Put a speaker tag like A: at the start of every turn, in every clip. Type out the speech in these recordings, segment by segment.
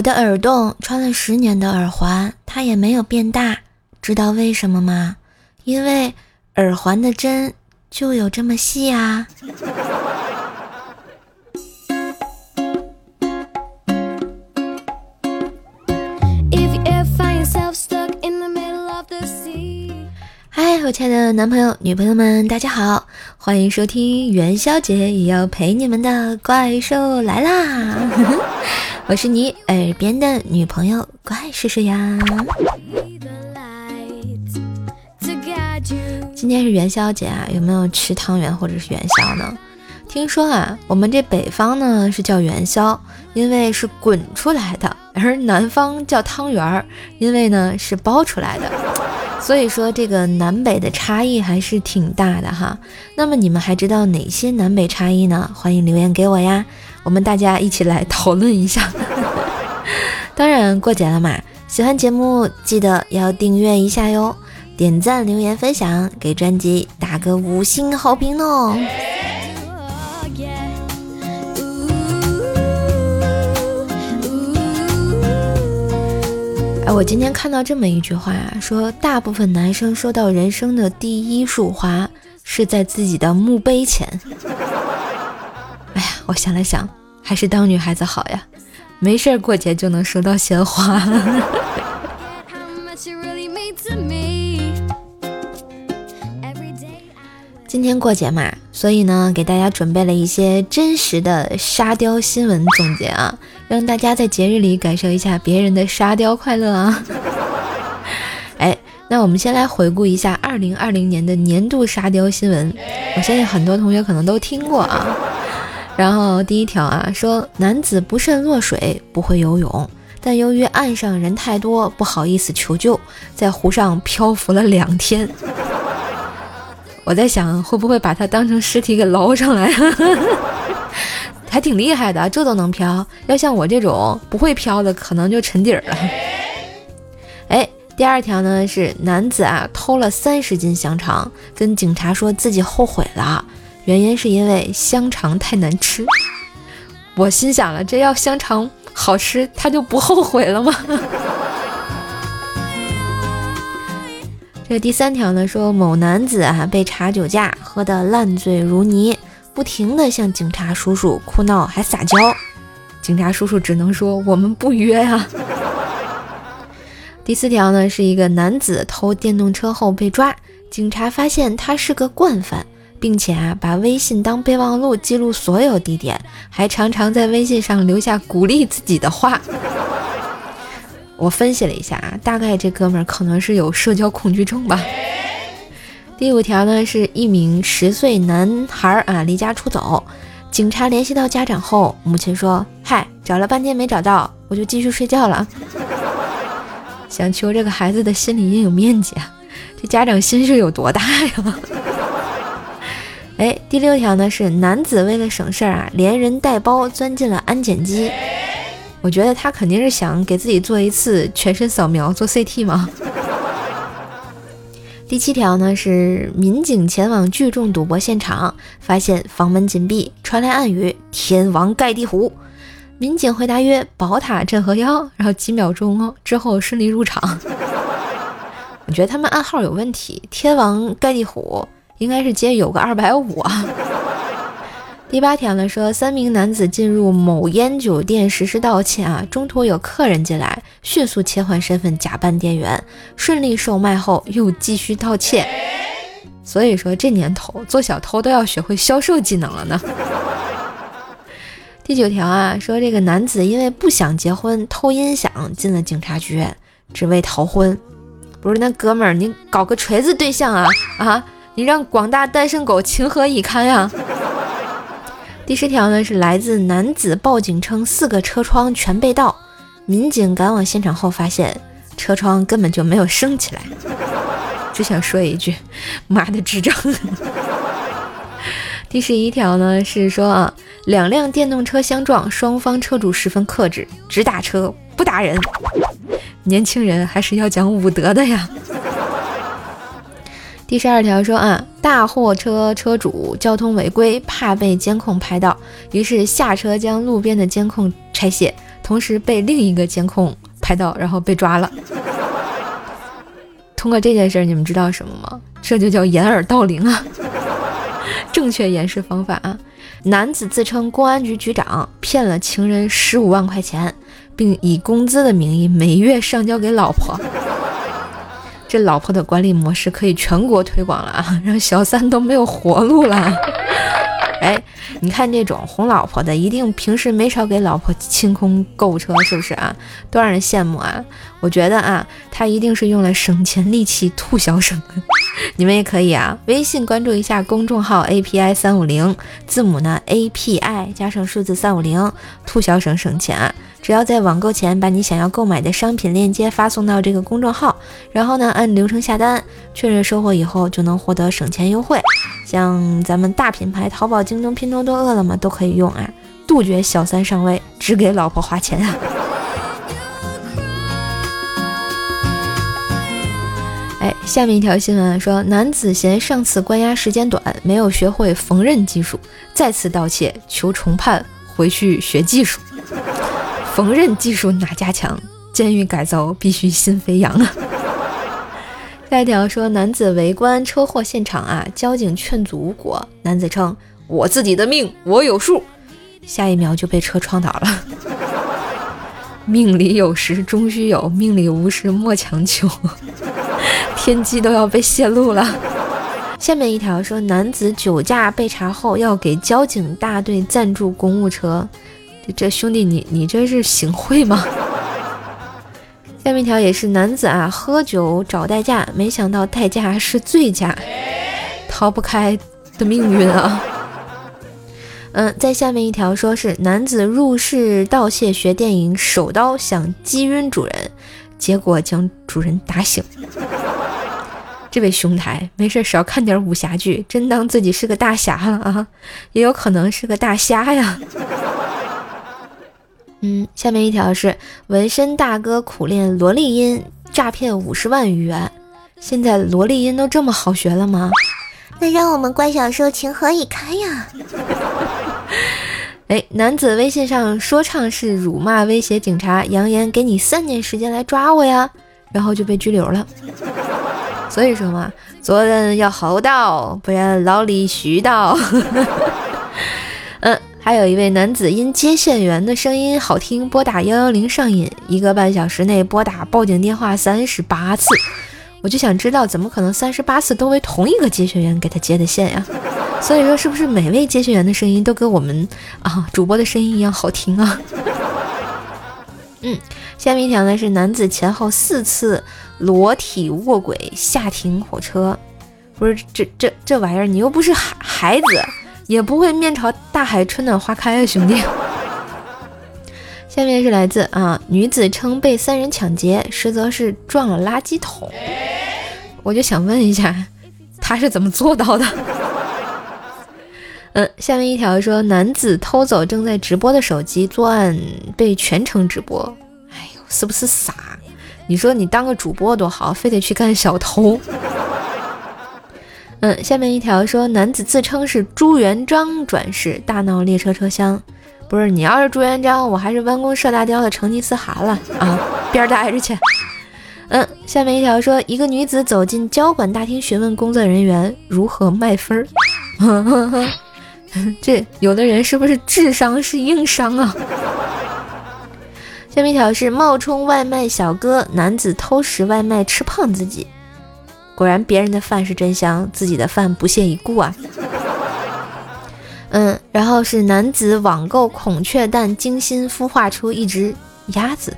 A: 我的耳洞穿了十年的耳环，它也没有变大，知道为什么吗？因为耳环的针就有这么细啊。我亲爱的男朋友、女朋友们，大家好，欢迎收听元宵节也要陪你们的怪兽来啦！我是你耳边的女朋友怪叔叔呀。今天是元宵节啊，有没有吃汤圆或者是元宵呢？听说啊，我们这北方呢是叫元宵，因为是滚出来的，而南方叫汤圆儿，因为呢是包出来的。所以说这个南北的差异还是挺大的哈。那么你们还知道哪些南北差异呢？欢迎留言给我呀，我们大家一起来讨论一下。当然过节了嘛，喜欢节目记得要订阅一下哟，点赞、留言、分享，给专辑打个五星好评哦。我今天看到这么一句话啊，说大部分男生收到人生的第一束花是在自己的墓碑前。哎呀，我想了想，还是当女孩子好呀，没事儿过节就能收到鲜花。今天过节嘛，所以呢，给大家准备了一些真实的沙雕新闻总结啊，让大家在节日里感受一下别人的沙雕快乐啊。哎，那我们先来回顾一下二零二零年的年度沙雕新闻，我相信很多同学可能都听过啊。然后第一条啊，说男子不慎落水，不会游泳，但由于岸上人太多，不好意思求救，在湖上漂浮了两天。我在想，会不会把它当成尸体给捞上来？还挺厉害的，这都能飘。要像我这种不会飘的，可能就沉底儿了。哎，第二条呢是男子啊偷了三十斤香肠，跟警察说自己后悔了，原因是因为香肠太难吃。我心想了，这要香肠好吃，他就不后悔了吗？这第三条呢，说某男子啊被查酒驾，喝得烂醉如泥，不停的向警察叔叔哭闹，还撒娇。警察叔叔只能说我们不约呀。第四条呢，是一个男子偷电动车后被抓，警察发现他是个惯犯，并且啊把微信当备忘录记录所有地点，还常常在微信上留下鼓励自己的话。我分析了一下啊，大概这哥们儿可能是有社交恐惧症吧。第五条呢，是一名十岁男孩啊离家出走，警察联系到家长后，母亲说：“嗨，找了半天没找到，我就继续睡觉了。”想求这个孩子的心理阴影面积啊，这家长心是有多大呀？哎，第六条呢是男子为了省事儿啊，连人带包钻进了安检机。我觉得他肯定是想给自己做一次全身扫描，做 CT 吗？第七条呢是民警前往聚众赌博现场，发现房门紧闭，传来暗语“天王盖地虎”。民警回答曰：“宝塔镇河妖。”然后几秒钟之后顺利入场。我觉得他们暗号有问题，“天王盖地虎”应该是接有个二百五啊。第八条呢说，三名男子进入某烟酒店实施盗窃啊，中途有客人进来，迅速切换身份，假扮店员，顺利售卖后又继续盗窃。所以说这年头做小偷都要学会销售技能了呢。第九条啊说，这个男子因为不想结婚，偷音响进了警察局，只为逃婚。不是那哥们儿，你搞个锤子对象啊啊！你让广大单身狗情何以堪呀？第十条呢是来自男子报警称四个车窗全被盗，民警赶往现场后发现车窗根本就没有升起来。只想说一句，妈的智障！第十一条呢是说啊，两辆电动车相撞，双方车主十分克制，只打车不打人。年轻人还是要讲武德的呀。第十二条说啊，大货车车主交通违规，怕被监控拍到，于是下车将路边的监控拆卸，同时被另一个监控拍到，然后被抓了。通过这件事儿，你们知道什么吗？这就叫掩耳盗铃啊！正确掩饰方法啊！男子自称公安局局长，骗了情人十五万块钱，并以工资的名义每月上交给老婆。这老婆的管理模式可以全国推广了啊！让小三都没有活路了。哎，你看这种哄老婆的，一定平时没少给老婆清空购物车，是不是啊？多让人羡慕啊！我觉得啊，他一定是用来省钱利器促销省。你们也可以啊，微信关注一下公众号 API 三五零，字母呢 API 加上数字三五零，促销省省钱。只要在网购前把你想要购买的商品链接发送到这个公众号，然后呢按流程下单，确认收货以后就能获得省钱优惠。像咱们大品牌淘宝、京东、拼多多、饿了么都可以用啊，杜绝小三上位，只给老婆花钱啊！哎，下面一条新闻说，男子嫌上次关押时间短，没有学会缝纫技术，再次盗窃，求重判，回去学技术。缝纫技术哪家强？监狱改造必须心飞扬啊！下一条说，男子围观车祸现场啊，交警劝阻无果，男子称我自己的命我有数，下一秒就被车撞倒了。命里有时终须有，命里无时莫强求，天机都要被泄露了。下面一条说，男子酒驾被查后要给交警大队赞助公务车。这兄弟，你你这是行贿吗？下面一条也是男子啊，喝酒找代驾，没想到代驾是醉驾，逃不开的命运啊。嗯，在下面一条说是男子入室盗窃学电影，手刀想击晕主人，结果将主人打醒。这位兄台，没事少看点武侠剧，真当自己是个大侠了啊？也有可能是个大虾呀。嗯，下面一条是纹身大哥苦练萝莉音，诈骗五十万余元。现在萝莉音都这么好学了吗？
B: 那让我们乖小兽情何以堪呀！
A: 哎，男子微信上说唱是辱骂威胁警察，扬言给你三年时间来抓我呀，然后就被拘留了。所以说嘛，做人要厚道，不然老李絮叨。还有一位男子因接线员的声音好听，拨打幺幺零上瘾，一个半小时内拨打报警电话三十八次。我就想知道，怎么可能三十八次都为同一个接线员给他接的线呀？所以说，是不是每位接线员的声音都跟我们啊主播的声音一样好听啊？嗯，下面一条呢是男子前后四次裸体卧轨下停火车，不是这这这玩意儿，你又不是孩孩子。也不会面朝大海春暖花开啊，兄弟。下面是来自啊，女子称被三人抢劫，实则是撞了垃圾桶。我就想问一下，他是怎么做到的？嗯，下面一条说，男子偷走正在直播的手机，作案被全程直播。哎呦，是不是傻？你说你当个主播多好，非得去干小偷？嗯，下面一条说，男子自称是朱元璋转世，大闹列车车厢。不是你要是朱元璋，我还是弯弓射大雕的成吉思汗了啊，边待着去。嗯，下面一条说，一个女子走进交管大厅询问工作人员如何卖分儿。这有的人是不是智商是硬伤啊？下面一条是冒充外卖小哥，男子偷食外卖吃胖自己。果然，别人的饭是真香，自己的饭不屑一顾啊。嗯，然后是男子网购孔雀蛋，精心孵化出一只鸭子。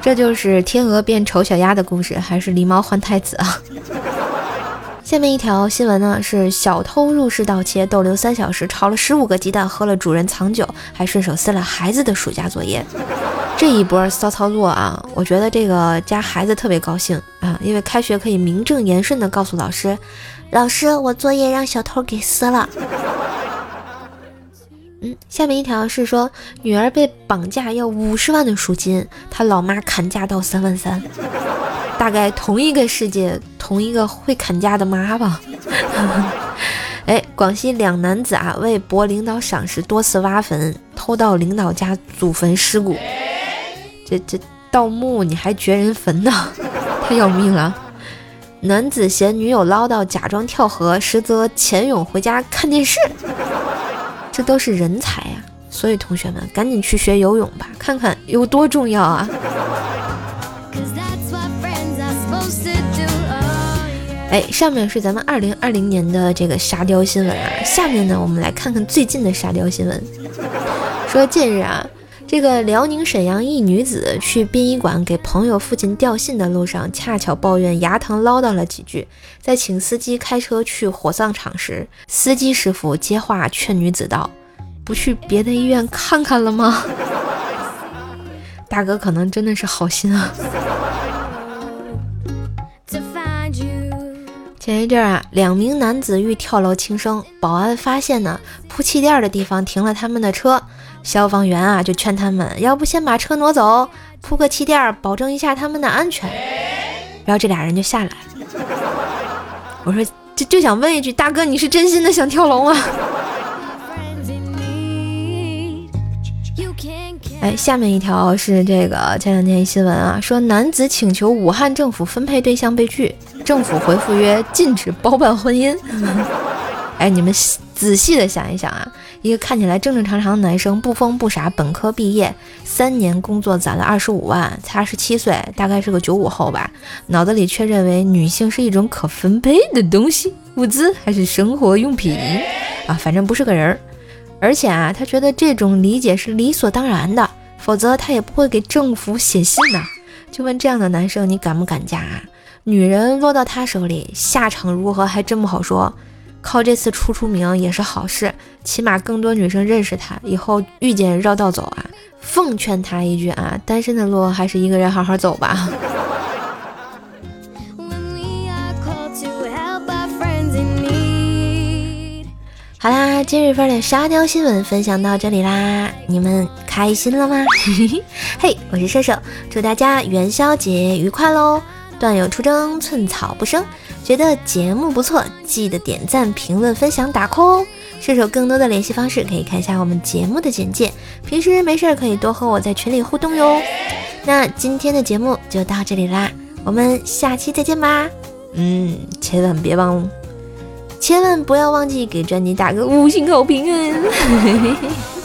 A: 这就是天鹅变丑小鸭的故事，还是狸猫换太子啊？下面一条新闻呢，是小偷入室盗窃，逗留三小时，炒了十五个鸡蛋，喝了主人藏酒，还顺手撕了孩子的暑假作业。这一波骚操作啊，我觉得这个家孩子特别高兴啊，因为开学可以名正言顺的告诉老师，
B: 老师，我作业让小偷给撕了。
A: 嗯，下面一条是说，女儿被绑架要五十万的赎金，他老妈砍价到三万三，大概同一个世界，同一个会砍价的妈吧。哎，广西两男子啊为博领导赏识多次挖坟。偷盗领导家祖坟尸骨，这这盗墓你还掘人坟呢，太要命了。男子嫌女友唠叨，假装跳河，实则潜泳回家看电视，这都是人才呀！所以同学们赶紧去学游泳吧，看看有多重要啊！哎，上面是咱们二零二零年的这个沙雕新闻啊，下面呢，我们来看看最近的沙雕新闻。说近日啊，这个辽宁沈阳一女子去殡仪馆给朋友父亲吊信的路上，恰巧抱怨牙疼，唠叨了几句。在请司机开车去火葬场时，司机师傅接话劝女子道：“不去别的医院看看了吗？” 大哥可能真的是好心啊。前一阵啊，两名男子欲跳楼轻生，保安发现呢，铺气垫的地方停了他们的车，消防员啊就劝他们，要不先把车挪走，铺个气垫，保证一下他们的安全。然后这俩人就下来了。我说，就就想问一句，大哥，你是真心的想跳楼吗？哎，下面一条是这个前两天新闻啊，说男子请求武汉政府分配对象被拒，政府回复曰禁止包办婚姻。哎，你们仔细的想一想啊，一个看起来正正常常的男生，不疯不傻，本科毕业，三年工作攒了二十五万，才二十七岁，大概是个九五后吧，脑子里却认为女性是一种可分配的东西，物资还是生活用品啊，反正不是个人儿。而且啊，他觉得这种理解是理所当然的，否则他也不会给政府写信呐。就问这样的男生，你敢不敢嫁？啊？女人落到他手里，下场如何还真不好说。靠这次出出名也是好事，起码更多女生认识他，以后遇见绕道走啊。奉劝他一句啊，单身的路还是一个人好好走吧。好啦，今日份的沙雕新闻分享到这里啦，你们开心了吗？嘿，我是射手，祝大家元宵节愉快喽！段友出征，寸草不生。觉得节目不错，记得点赞、评论、分享、打 call 哦。射手更多的联系方式可以看一下我们节目的简介，平时没事可以多和我在群里互动哟。那今天的节目就到这里啦，我们下期再见吧。嗯，千万别忘。千万不要忘记给专辑打个五星好评啊！